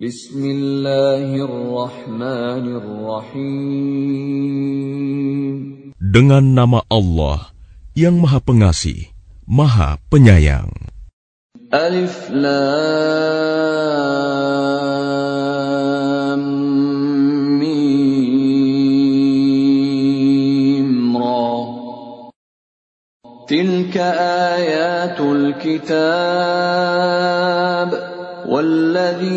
Bismillahirrahmanirrahim. Dengan nama Allah yang Maha Pengasih, Maha Penyayang. Alif Lam Mim Ra Tilka ayatul kitab والذي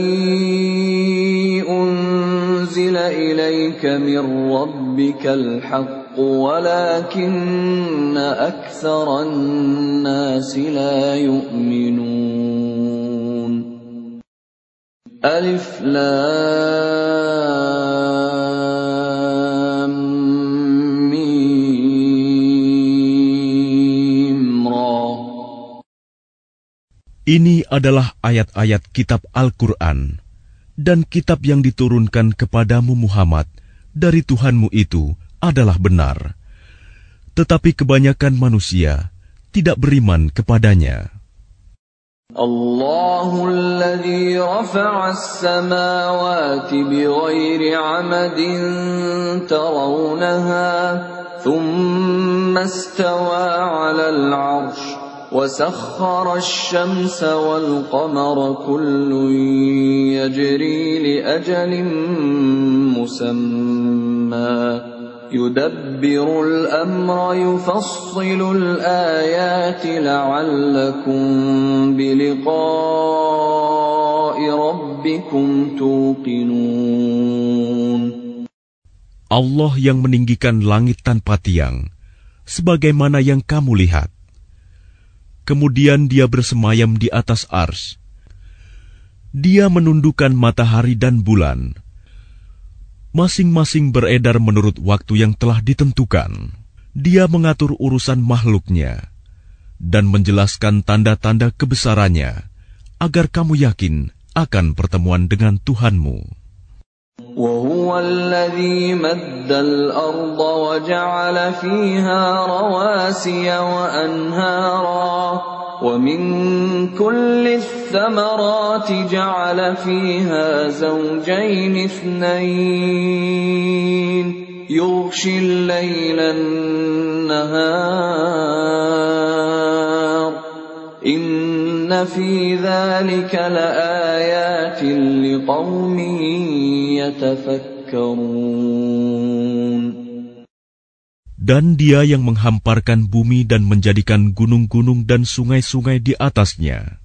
أنزل إليك من ربك الحق ولكن أكثر الناس لا يؤمنون. ألف لام Ini adalah ayat-ayat kitab Al-Quran dan kitab yang diturunkan kepadamu Muhammad dari Tuhanmu itu adalah benar. Tetapi kebanyakan manusia tidak beriman kepadanya. وسخر الشمس والقمر كل يجري لأجل مسمى يدبر الأمر يفصل الآيات لعلكم بلقاء ربكم توقنون Allah yang meninggikan langit tanpa tiang, sebagaimana yang kamu lihat. Kemudian dia bersemayam di atas ars. Dia menundukkan matahari dan bulan. Masing-masing beredar menurut waktu yang telah ditentukan. Dia mengatur urusan makhluknya dan menjelaskan tanda-tanda kebesarannya agar kamu yakin akan pertemuan dengan Tuhanmu. وهو الذي مد الأرض وجعل فيها رواسي وأنهارا ومن كل الثمرات جعل فيها زوجين اثنين. يغشي الليل النهار. Dan dia yang menghamparkan bumi dan menjadikan gunung-gunung dan sungai-sungai di atasnya.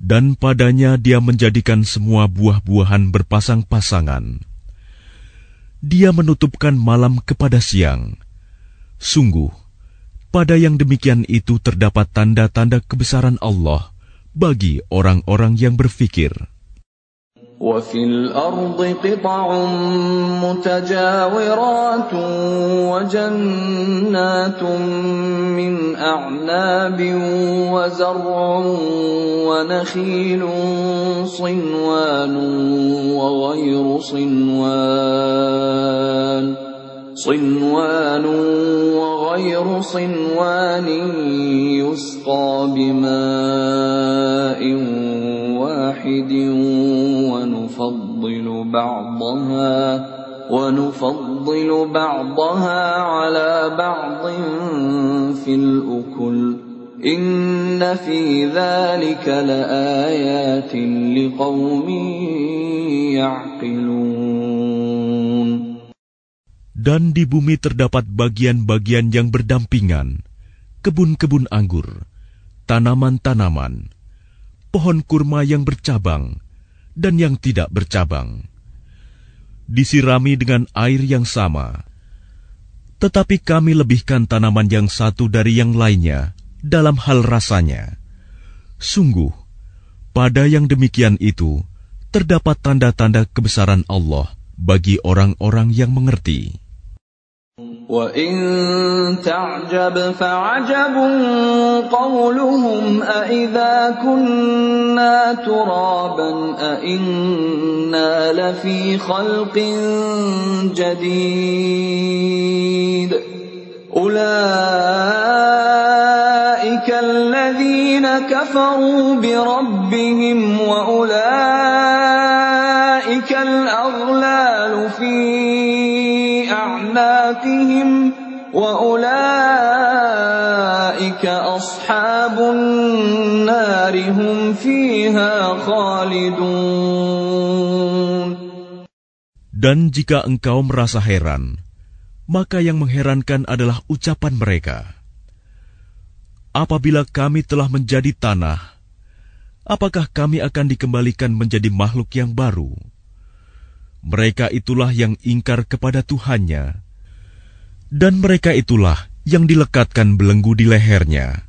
Dan padanya dia menjadikan semua buah-buahan berpasang-pasangan. Dia menutupkan malam kepada siang. Sungguh, pada yang demikian itu terdapat tanda-tanda kebesaran Allah bagi orang-orang yang berfikir. وفي الأرض قطع متجاورات وجنات من أعناب وزرع ونخيل صنوان وغير صنوان صنوان وغير صنوان يسقى بماء واحد ونفضل بعضها ونفضل بعضها على بعض في الأكل. إن في ذلك لآيات لقوم يعقلون. Dan di bumi terdapat bagian-bagian yang berdampingan, kebun-kebun anggur, tanaman-tanaman, pohon kurma yang bercabang dan yang tidak bercabang. Disirami dengan air yang sama. Tetapi kami lebihkan tanaman yang satu dari yang lainnya dalam hal rasanya. Sungguh, pada yang demikian itu, terdapat tanda-tanda kebesaran Allah bagi orang-orang yang mengerti. وَإِن تَعْجَبْ فَعَجَبٌ قَوْلُهُمْ أَإِذَا كُنَّا تُرَابًا أَإِنَّا لَفِي خَلْقٍ جَدِيدٍ أُولَئِكَ الَّذِينَ كَفَرُوا بِرَبِّهِمْ وَأُولَئِكَ الأغلال في وأولئك أصحاب النار هم فيها خالدون Dan jika engkau merasa heran, maka yang mengherankan adalah ucapan mereka. Apabila kami telah menjadi tanah, apakah kami akan dikembalikan menjadi makhluk yang baru? Mereka itulah yang ingkar kepada Tuhannya, dan mereka itulah yang dilekatkan belenggu di lehernya.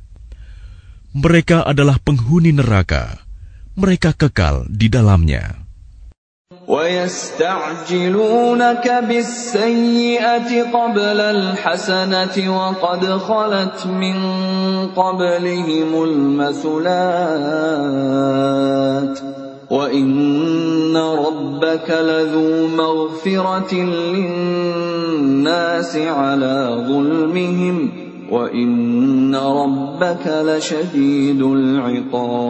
Mereka adalah penghuni neraka, mereka kekal di dalamnya. ويستعجلونك بالسيئة قبل الحسنة وقد خلت من قبلهم المثلات وإن ربك لذو مغفرة للناس على ظلمهم وإن ربك لشديد العقاب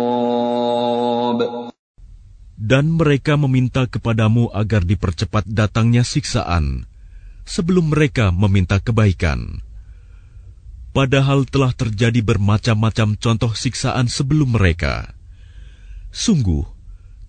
Dan mereka meminta kepadamu agar dipercepat datangnya siksaan, sebelum mereka meminta kebaikan. Padahal telah terjadi bermacam-macam contoh siksaan sebelum mereka. Sungguh,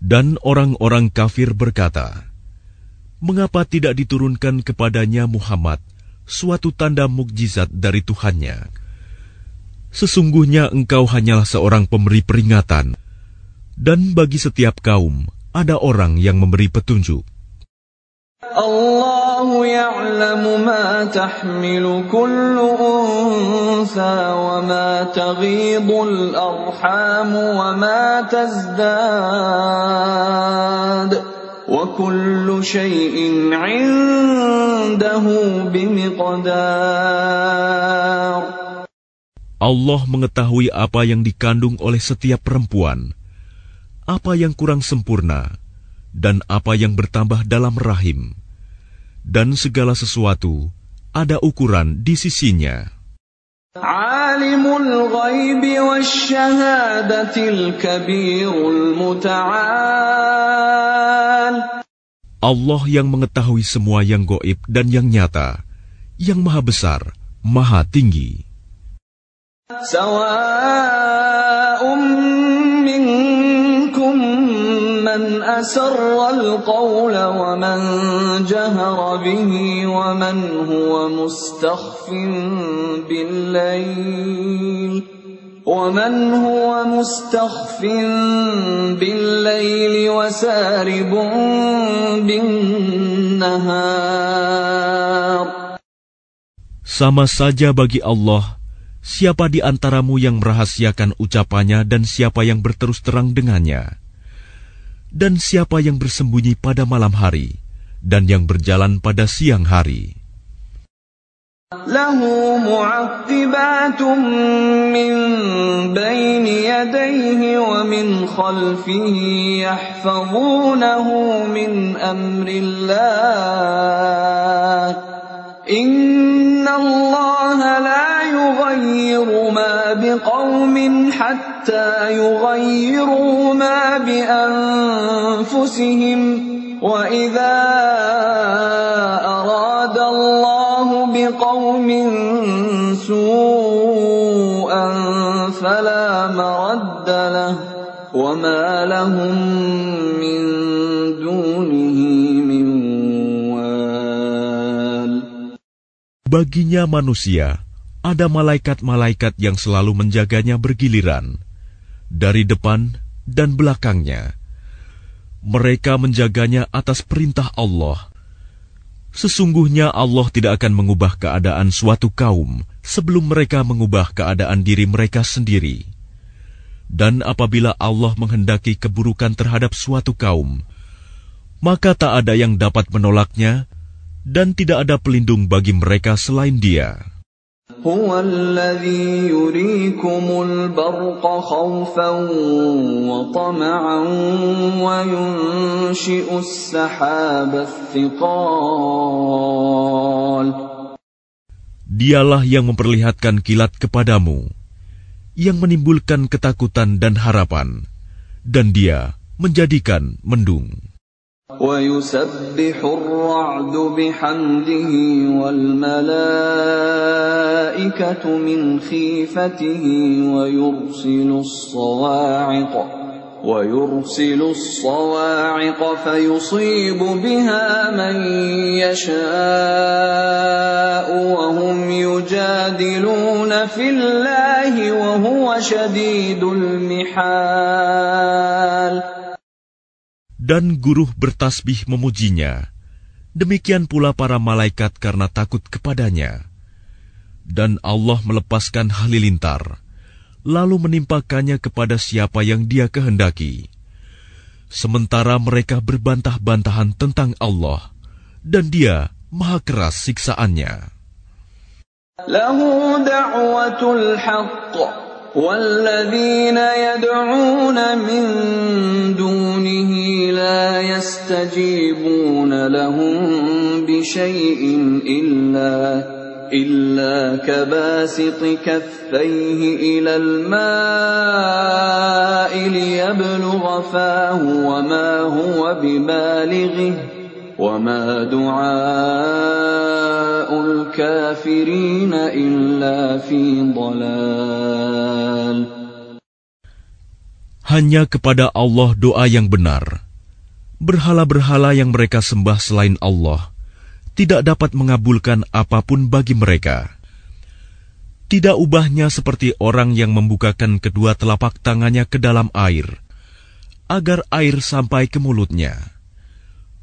Dan orang-orang kafir berkata, Mengapa tidak diturunkan kepadanya Muhammad suatu tanda mukjizat dari Tuhannya? Sesungguhnya engkau hanyalah seorang pemberi peringatan, dan bagi setiap kaum ada orang yang memberi petunjuk. Ya'lamu ma tahmilu kullu wa ma wa ma tazdad. Wa kullu Allah mengetahui apa yang dikandung oleh setiap perempuan apa yang kurang sempurna dan apa yang bertambah dalam rahim dan segala sesuatu ada ukuran di sisinya. Alimul ghaibi kabirul muta'al. Allah yang mengetahui semua yang goib dan yang nyata, yang maha besar, maha tinggi. Sawa'um minkum من أسر القول ومن جهر به ومن هو مستخف بالليل ومن هو مستخف بالليل وسارب بالنهار Sama saja bagi Allah, siapa di antaramu yang merahasiakan ucapannya dan siapa yang berterus terang dengannya, dan siapa yang bersembunyi pada malam hari dan yang berjalan pada siang hari. Min baini min. Inna Allah يغير ما بقوم حتى يغيروا ما بانفسهم واذا اراد الله بقوم سوءا فلا مرد له وما لهم من دونه من وال Baginya manusia, ada malaikat-malaikat yang selalu menjaganya bergiliran, dari depan dan belakangnya. Mereka menjaganya atas perintah Allah. Sesungguhnya Allah tidak akan mengubah keadaan suatu kaum sebelum mereka mengubah keadaan diri mereka sendiri. Dan apabila Allah menghendaki keburukan terhadap suatu kaum, maka tak ada yang dapat menolaknya, dan tidak ada pelindung bagi mereka selain Dia. هو الذي يريكم البرق خوفا وطمعا وينشئ السحاب الثقال Dialah yang memperlihatkan kilat kepadamu, yang menimbulkan ketakutan dan harapan, dan dia menjadikan mendung. ويسبح الرعد بحمده والملائكة من خيفته ويرسل الصواعق ويرسل الصواعق فيصيب بها من يشاء وهم يجادلون في الله وهو شديد المحال dan guru bertasbih memujinya. Demikian pula para malaikat karena takut kepadanya. Dan Allah melepaskan halilintar, lalu menimpakannya kepada siapa yang dia kehendaki. Sementara mereka berbantah-bantahan tentang Allah, dan dia maha keras siksaannya. Lahu da'watul haqq والذين يدعون من دونه لا يستجيبون لهم بشيء إلا إلا كباسط كفيه إلى الماء ليبلغ فاه وما هو ببالغه. وما دعاء الكافرين إلا في ضلال Hanya kepada Allah doa yang benar. Berhala-berhala yang mereka sembah selain Allah tidak dapat mengabulkan apapun bagi mereka. Tidak ubahnya seperti orang yang membukakan kedua telapak tangannya ke dalam air, agar air sampai ke mulutnya.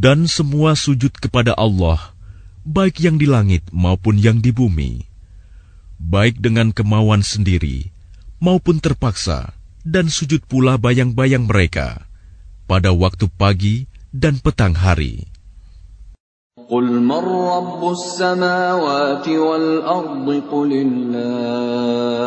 Dan semua sujud kepada Allah, baik yang di langit maupun yang di bumi, baik dengan kemauan sendiri maupun terpaksa dan sujud pula bayang-bayang mereka pada waktu pagi dan petang hari. قل من رب السماوات والأرض قل الله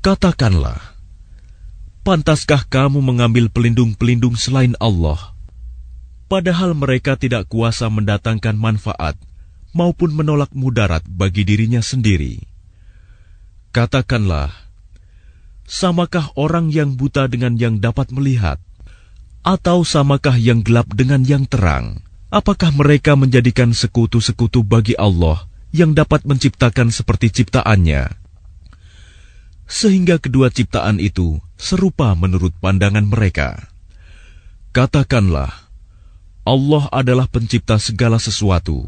Katakanlah, pantaskah kamu mengambil pelindung-pelindung selain Allah? Padahal mereka tidak kuasa mendatangkan manfaat maupun menolak mudarat bagi dirinya sendiri. Katakanlah, samakah orang yang buta dengan yang dapat melihat? Atau samakah yang gelap dengan yang terang? Apakah mereka menjadikan sekutu-sekutu bagi Allah yang dapat menciptakan seperti ciptaannya? Sehingga kedua ciptaan itu serupa menurut pandangan mereka. Katakanlah, Allah adalah pencipta segala sesuatu,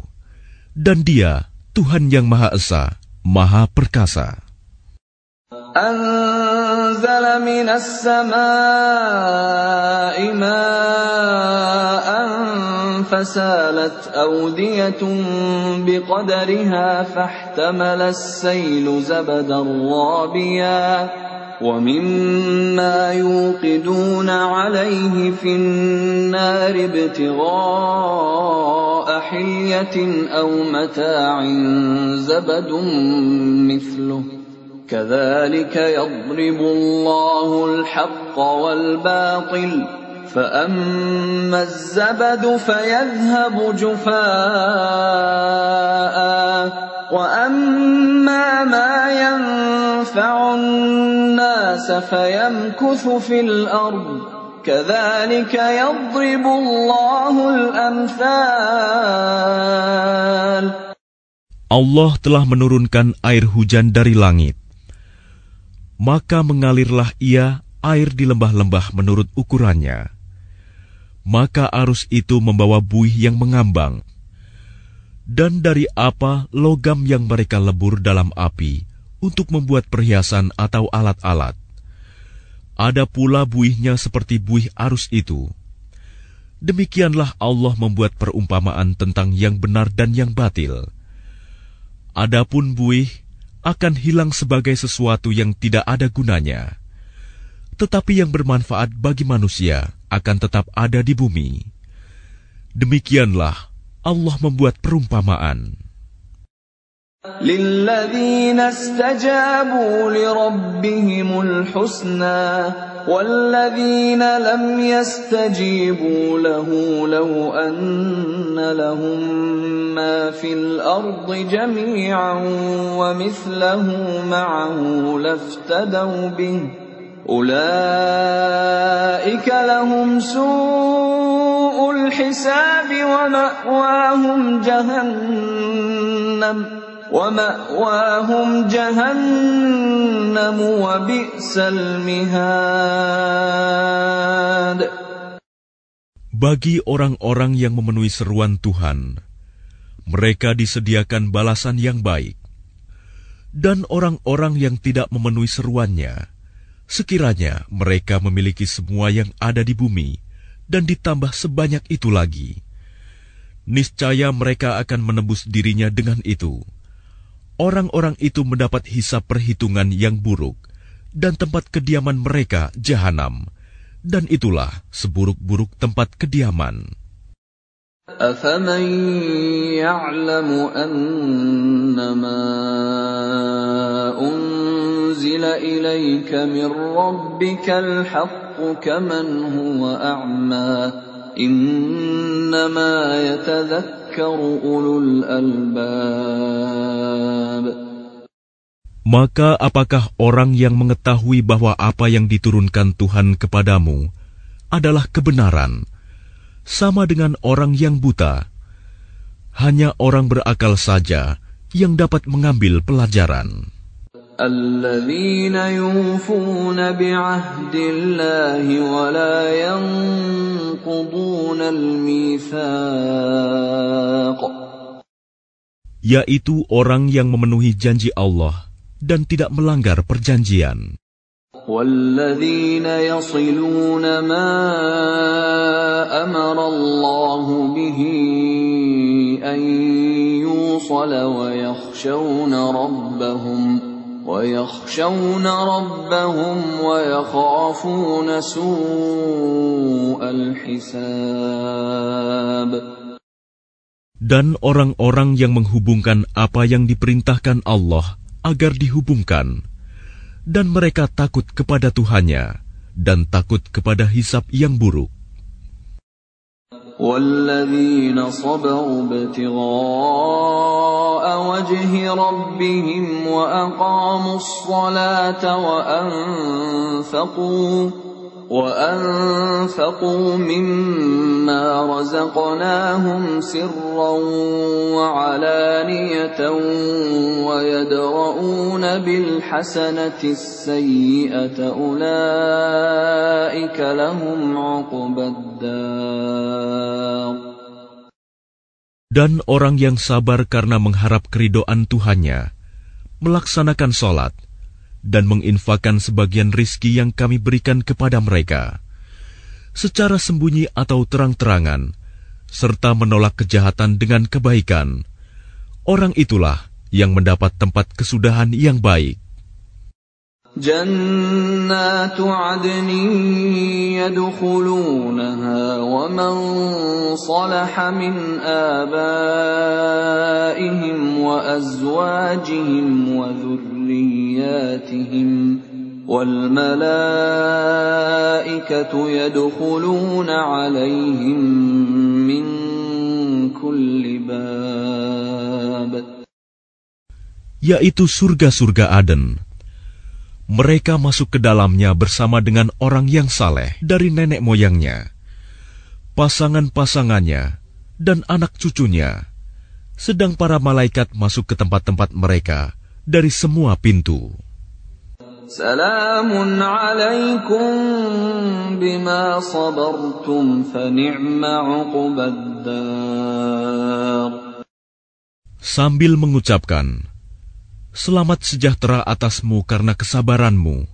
dan Dia Tuhan yang Maha Esa, Maha Perkasa. أنزل من السماء ماء فسالت أودية بقدرها فاحتمل السيل زبدا رابيا ومما يوقدون عليه في النار ابتغاء حلية أو متاع زبد مثله. كذلك يضرب الله الحق والباطل فأما الزبد فيذهب جفاء وأما ما ينفع الناس فيمكث في الأرض كذلك يضرب الله الأمثال Allah telah menurunkan air hujan dari langit. Maka mengalirlah ia air di lembah-lembah menurut ukurannya maka arus itu membawa buih yang mengambang. Dan dari apa logam yang mereka lebur dalam api untuk membuat perhiasan atau alat-alat. Ada pula buihnya seperti buih arus itu. Demikianlah Allah membuat perumpamaan tentang yang benar dan yang batil. Adapun buih akan hilang sebagai sesuatu yang tidak ada gunanya tetapi yang bermanfaat bagi manusia akan tetap ada di bumi. Demikianlah Allah membuat perumpamaan. للذين استجابوا لربهم الحسنى والذين لم يستجيبوا له لو أن لهم ما في الأرض جميعا ومثله معه لافتدوا به أولئك لهم سوء الحساب جهنم جهنم Bagi orang-orang yang memenuhi seruan Tuhan mereka disediakan balasan yang baik. Dan orang-orang yang tidak memenuhi seruannya Sekiranya mereka memiliki semua yang ada di bumi dan ditambah sebanyak itu lagi, niscaya mereka akan menembus dirinya dengan itu. Orang-orang itu mendapat hisap perhitungan yang buruk dan tempat kediaman mereka jahanam, dan itulah seburuk-buruk tempat kediaman. أفمن يعلم أنما أُنزِلَ إِلَيْكَ مِنْ رَبِّكَ الْحَقُّ كَمَنْ هُوَ أَعْمَى إِنَّمَا يَتَذَكَّرُ أُولُو الْأَلْبَابِ Maka apakah orang yang mengetahui bahwa apa yang diturunkan Tuhan kepadamu adalah kebenaran sama dengan orang yang buta hanya orang berakal saja yang dapat mengambil pelajaran. الذين يوفون بعهد الله ولا ينقضون الميثاق yaitu orang yang memenuhi janji Allah dan tidak melanggar perjanjian. والذين يصلون ما أمر الله به أن يوصل ويخشون ربهم ويخشون ربهم ويخافون سوء الحساب Dan orang-orang yang menghubungkan apa yang diperintahkan Allah agar dihubungkan, dan mereka takut kepada Tuhannya dan takut kepada hisap yang buruk. والذين صبروا ابتغاء وجه ربهم وأقاموا الصلاة وأنفقوا وأنفقوا مما رزقناهم سرا وعلانية ويدرؤون بالحسنة السيئة أولئك لهم عقبى الدار Dan orang yang sabar karena mengharap keridoan Tuhannya, melaksanakan sholat, dan menginfakkan sebagian rizki yang kami berikan kepada mereka, secara sembunyi atau terang-terangan, serta menolak kejahatan dengan kebaikan, orang itulah yang mendapat tempat kesudahan yang baik. جنات عدن يدخلونها ومن صلح من آبائهم وأزواجهم وذرياتهم والملائكة يدخلون عليهم من كل باب yaitu surga-surga Aden. Mereka masuk ke dalamnya bersama dengan orang yang saleh dari nenek moyangnya, pasangan-pasangannya, dan anak cucunya, sedang para malaikat masuk ke tempat-tempat mereka dari semua pintu. Sambil mengucapkan, Selamat sejahtera atasmu karena kesabaranmu,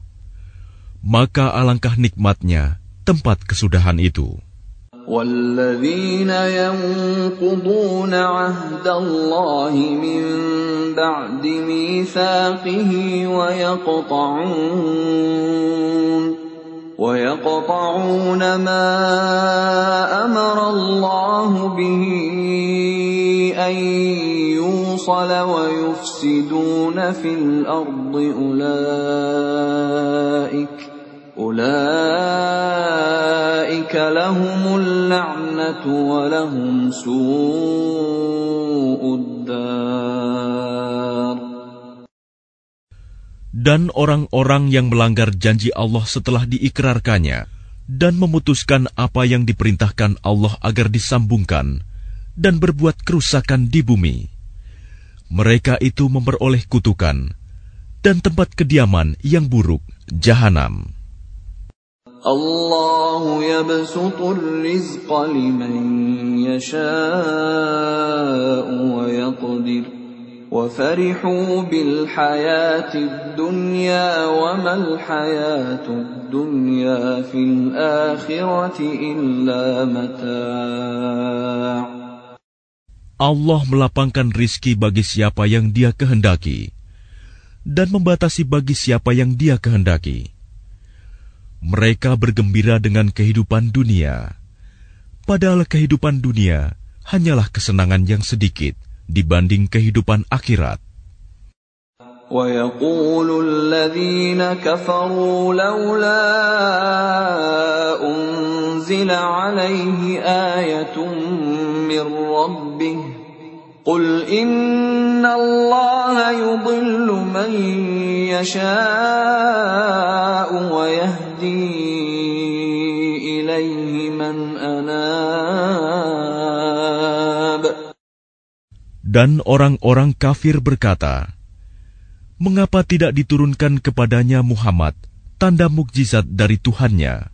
maka alangkah nikmatnya tempat kesudahan itu. والذين ينقضون عهد الله من بعد ميثاقه ويقطعون ويقطعون ما أمر الله به أن يوصل ويفسدون في الأرض أولئك أولئك لهم اللعنة ولهم سوء الدار Dan orang-orang yang melanggar janji Allah setelah diikrarkannya dan memutuskan apa yang diperintahkan Allah agar disambungkan dan berbuat kerusakan di bumi. Mereka itu memperoleh kutukan dan tempat kediaman yang buruk, jahanam. الله يبسط الرزق لمن يشاء ويقدر وفرحوا بالحياة الدنيا وما الحياة الدنيا في الآخرة إلا متاع Allah melapangkan rizki bagi siapa yang dia kehendaki dan membatasi bagi siapa yang dia kehendaki. Mereka bergembira dengan kehidupan dunia, padahal kehidupan dunia hanyalah kesenangan yang sedikit dibanding kehidupan akhirat. ويقول الذين كفروا لولا أنزل عليه آية من ربه dan orang-orang kafir berkata, Mengapa tidak diturunkan kepadanya Muhammad tanda mukjizat dari Tuhannya?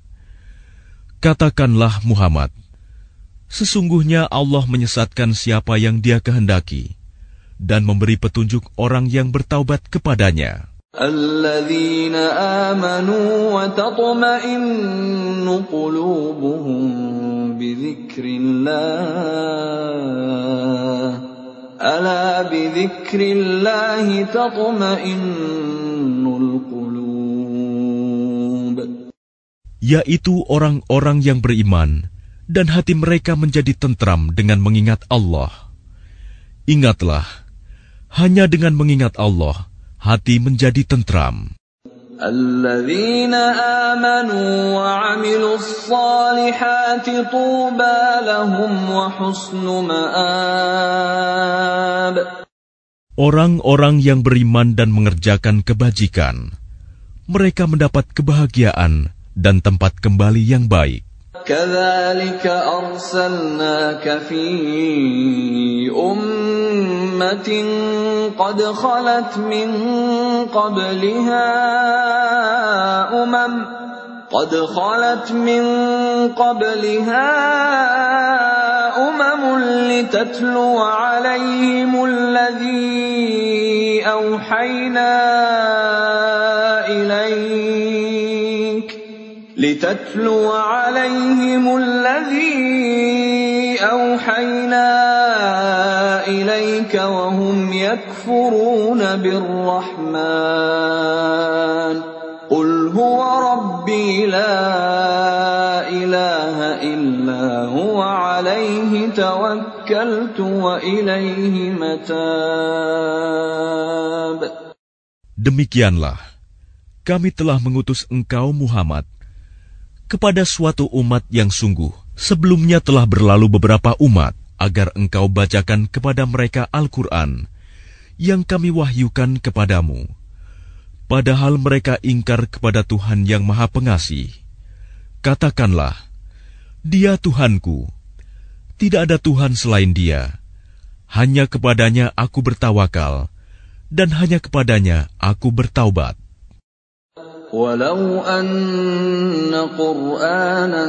Katakanlah Muhammad, sesungguhnya Allah menyesatkan siapa yang dia kehendaki dan memberi petunjuk orang yang bertaubat kepadanya. الذين آمنوا وتطمئن قلوبهم بذكر الله ألا بذكر الله تطمئن القلوب Yaitu orang-orang yang beriman dan hati mereka menjadi tentram dengan mengingat Allah. Ingatlah, hanya dengan mengingat Allah, hati menjadi tentram. الذين آمنوا وعملوا الصالحات طوبى لهم وحسن مآب Orang-orang yang beriman dan mengerjakan kebajikan, mereka mendapat kebahagiaan dan tempat kembali yang baik. كذلك أرسلناك في أمة قد خلت من قبلها أمم قد خلت من قبلها أمم لتتلو عليهم الذي أوحينا لتتلو عليهم الذي أوحينا إليك وهم يكفرون بالرحمن قل هو ربي لا إله إلا هو عليه توكلت وإليه متاب Demikianlah, kami telah mengutus engkau Muhammad kepada suatu umat yang sungguh. Sebelumnya telah berlalu beberapa umat agar engkau bacakan kepada mereka Al-Quran yang kami wahyukan kepadamu. Padahal mereka ingkar kepada Tuhan yang Maha Pengasih. Katakanlah, Dia Tuhanku, tidak ada Tuhan selain Dia. Hanya kepadanya aku bertawakal, dan hanya kepadanya aku bertaubat. ولو أن قرآنا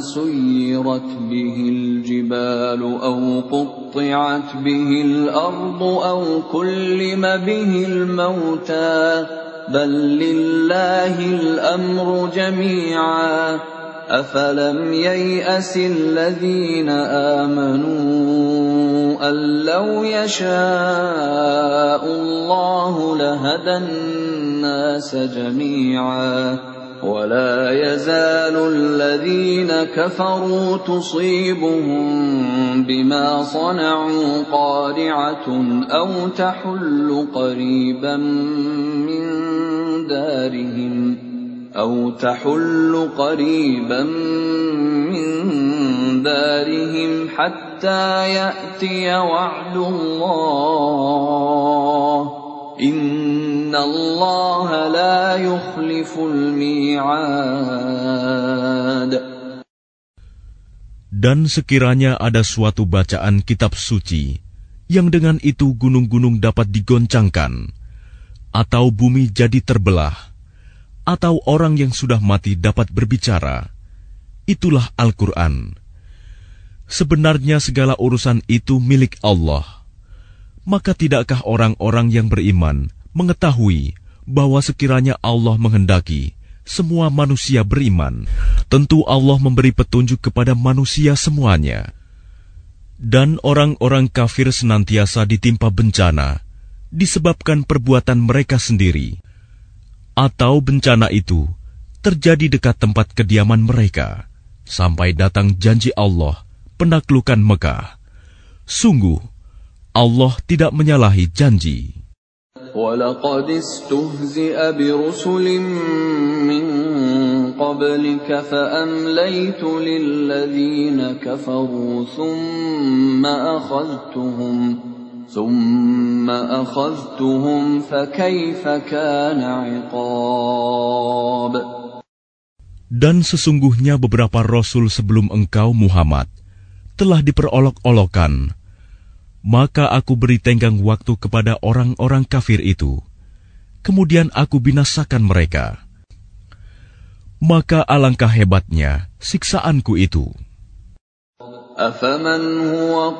سيرت به الجبال أو قطعت به الأرض أو كلم به الموتى بل لله الأمر جميعا. أفلم ييأس الذين آمنوا أن لو يشاء الله لهدى الناس جميعا ولا يزال الذين كفروا تصيبهم بما صنعوا قارعة أو تحل قريبا من دارهم أو تحل قريبا من دارهم حتى يأتي وعد الله إن الله لا يخلف الميعاد Dan sekiranya ada suatu bacaan kitab suci yang dengan itu gunung-gunung dapat digoncangkan, atau bumi jadi terbelah, atau orang yang sudah mati dapat berbicara, itulah Al-Quran. Sebenarnya segala urusan itu milik Allah. Maka tidakkah orang-orang yang beriman mengetahui bahwa sekiranya Allah menghendaki semua manusia beriman, tentu Allah memberi petunjuk kepada manusia semuanya. Dan orang-orang kafir senantiasa ditimpa bencana disebabkan perbuatan mereka sendiri, atau bencana itu terjadi dekat tempat kediaman mereka, sampai datang janji Allah penaklukan Mekah. Sungguh, Allah tidak menyalahi janji. ولقد استهزئ برسل من قبلك فأمليت للذين كفروا ثم أخذتهم ثم أخذتهم فكيف كان عقاب Dan sesungguhnya beberapa rasul sebelum engkau Muhammad telah diperolok-olokan maka aku beri tenggang waktu kepada orang-orang kafir itu. Kemudian aku binasakan mereka. Maka alangkah hebatnya siksaanku itu. أفمن هو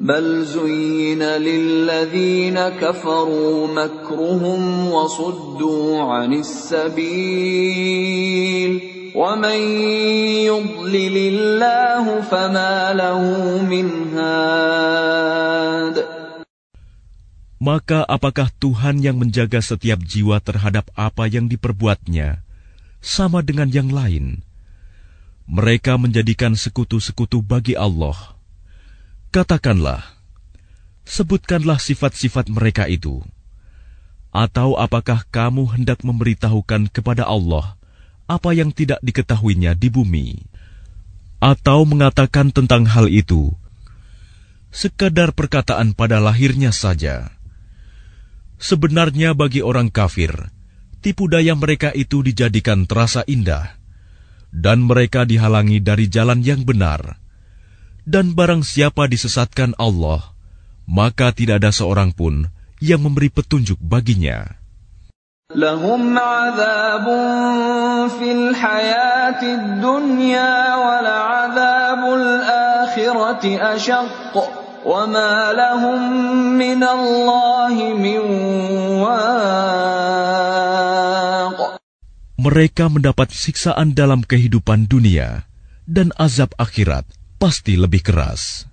بل زين للذين كفروا مكرهم وصدوا عن السبيل ومن يضلل الله فما له من هاد Maka apakah Tuhan yang menjaga setiap jiwa terhadap apa yang diperbuatnya sama dengan yang lain? Mereka menjadikan sekutu-sekutu bagi Allah. Katakanlah, sebutkanlah sifat-sifat mereka itu. Atau apakah kamu hendak memberitahukan kepada Allah apa yang tidak diketahuinya di bumi? Atau mengatakan tentang hal itu, sekadar perkataan pada lahirnya saja. Sebenarnya bagi orang kafir, tipu daya mereka itu dijadikan terasa indah, dan mereka dihalangi dari jalan yang benar. Dan barang siapa disesatkan Allah, maka tidak ada seorang pun yang memberi petunjuk baginya. Lahum fil dunya wa min Mereka mendapat siksaan dalam kehidupan dunia dan azab akhirat pasti lebih keras.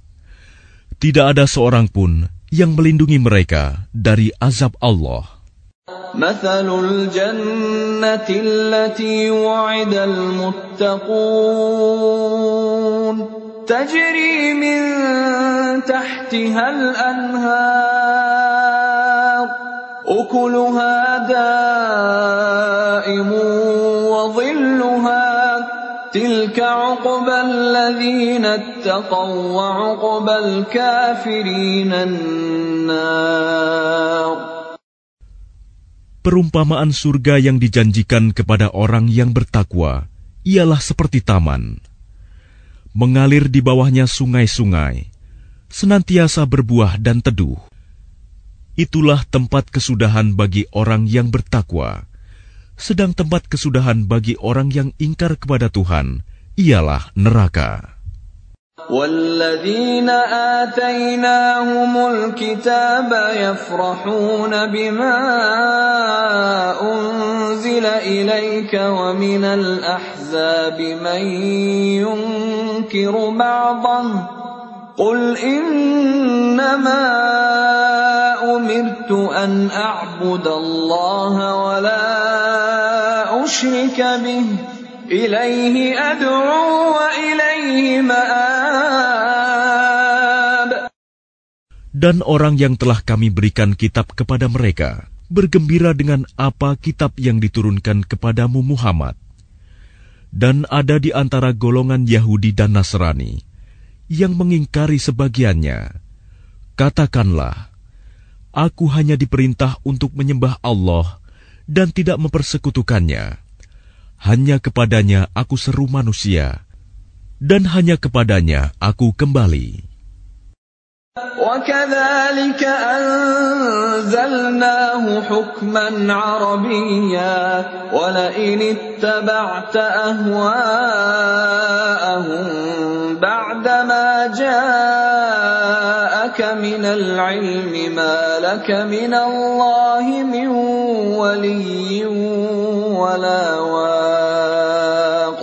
Tidak ada seorang pun yang melindungi mereka dari azab Allah. مثل الجنة التي وعد المتقون تجري من تحتها الأنهار أكلها دائم وظلها تلك عقبى الذين اتقوا وعقبى الكافرين النار Perumpamaan surga yang dijanjikan kepada orang yang bertakwa ialah seperti taman. Mengalir di bawahnya sungai-sungai, senantiasa berbuah dan teduh. Itulah tempat kesudahan bagi orang yang bertakwa. Sedang tempat kesudahan bagi orang yang ingkar kepada Tuhan ialah neraka. والذين آتيناهم الكتاب يفرحون بما أنزل إليك ومن الأحزاب من ينكر بعضه قل إنما dan orang yang telah kami berikan kitab kepada mereka bergembira dengan apa kitab yang diturunkan kepadamu Muhammad. Dan ada di antara golongan Yahudi dan Nasrani yang mengingkari sebagiannya. Katakanlah, aku hanya diperintah untuk menyembah Allah dan tidak mempersekutukannya. Hanya kepadanya aku seru manusia, dan hanya kepadanya aku kembali. وكذلك أنزلناه حكما عربيا ولئن اتبعت أهواءهم بعدما جاءك من العلم ما لك من الله من ولي ولا واق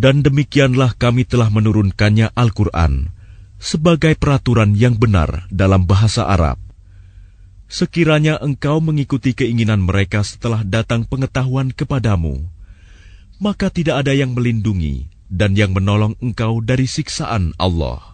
Dan demikianlah kami telah menurunkannya Al-Quran sebagai peraturan yang benar dalam bahasa Arab. Sekiranya engkau mengikuti keinginan mereka setelah datang pengetahuan kepadamu, maka tidak ada yang melindungi dan yang menolong engkau dari siksaan Allah.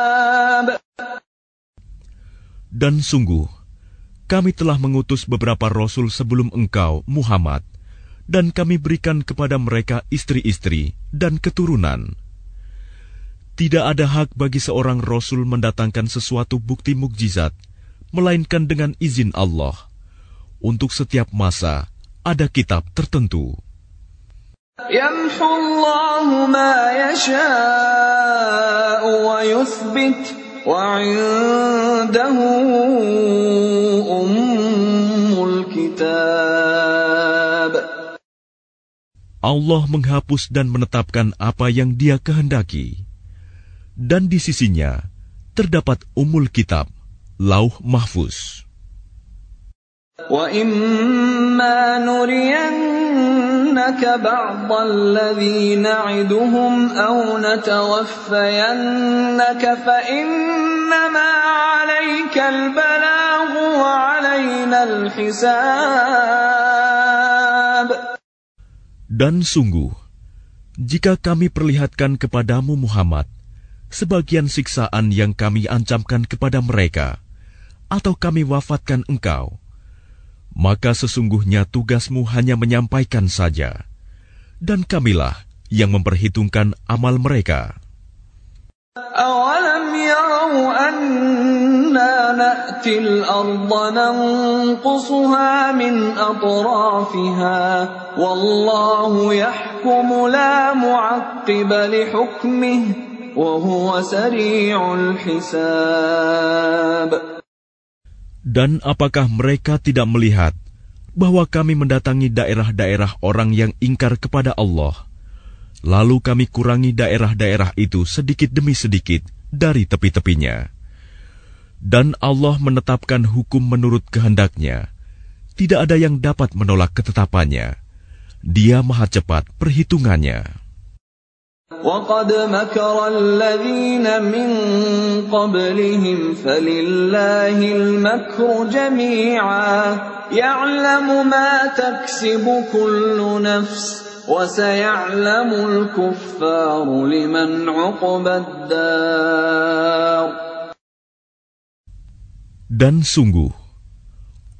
Dan sungguh, kami telah mengutus beberapa rasul sebelum engkau, Muhammad, dan kami berikan kepada mereka istri-istri dan keturunan. Tidak ada hak bagi seorang rasul mendatangkan sesuatu bukti mukjizat, melainkan dengan izin Allah. Untuk setiap masa ada kitab tertentu. Yamhullahu ma yasha'u wa yuthbit. وعنده أم الكتاب Allah menghapus dan menetapkan apa yang Dia kehendaki. Dan di sisinya terdapat umul kitab, lauh mahfuz. وإما نرينك بعض الذي نعدهم أو نتوفينك فإنما عليك البلاغ وعلينا الحساب Dan sungguh, jika kami perlihatkan kepadamu Muhammad sebagian siksaan yang kami ancamkan kepada mereka, atau kami wafatkan engkau, maka sesungguhnya tugasmu hanya menyampaikan saja, dan kamilah yang memperhitungkan amal mereka. أَوَلَمْ يَرَوْا أَنَّا نَأْتِي الْأَرْضَ نَنقُصُهَا مِنْ أَطْرَافِهَا وَاللَّهُ يَحْكُمُ لَا مُعَقِّبَ لِحُكْمِهِ وَهُوَ سَرِيعُ الْحِسَابِ dan apakah mereka tidak melihat bahwa kami mendatangi daerah-daerah orang yang ingkar kepada Allah, lalu kami kurangi daerah-daerah itu sedikit demi sedikit dari tepi-tepinya. Dan Allah menetapkan hukum menurut kehendaknya. Tidak ada yang dapat menolak ketetapannya. Dia maha cepat perhitungannya. وَقَدْ مَكَرَ الَّذِينَ مِن قَبْلِهِمْ فَلِلَّهِ الْمَكْرُ جَمِيعًا يَعْلَمُ مَا تَكْسِبُ كُلُّ نَفْسٍ وَسَيَعْلَمُ الْكُفَّارُ لِمَنْ عُقْبَى الدَّارِ Dan sungguh,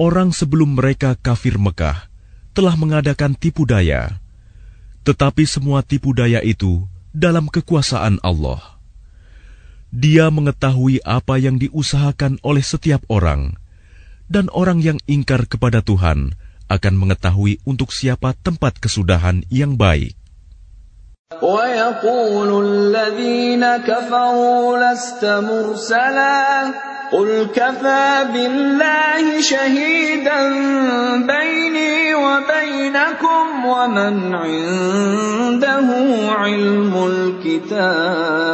orang sebelum mereka kafir Mekah telah mengadakan tipu daya, tetapi semua tipu daya itu dalam kekuasaan Allah. Dia mengetahui apa yang diusahakan oleh setiap orang, dan orang yang ingkar kepada Tuhan akan mengetahui untuk siapa tempat kesudahan yang baik. وَيَقُولُ الَّذِينَ كَفَرُوا لَسْتَ مُرْسَلًا قُلْ كَفَى بِاللَّهِ شَهِيدًا بَيْنِي وَبَيْنَكُمْ وَمَنْ عِندَهُ عِلْمُ الْكِتَابِ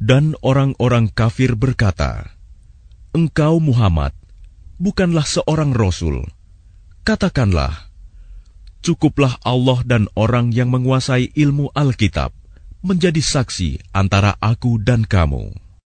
Dan orang-orang kafir berkata, Engkau Muhammad bukanlah seorang rasul. Katakanlah, cukuplah Allah dan orang yang menguasai ilmu Alkitab menjadi saksi antara aku dan kamu.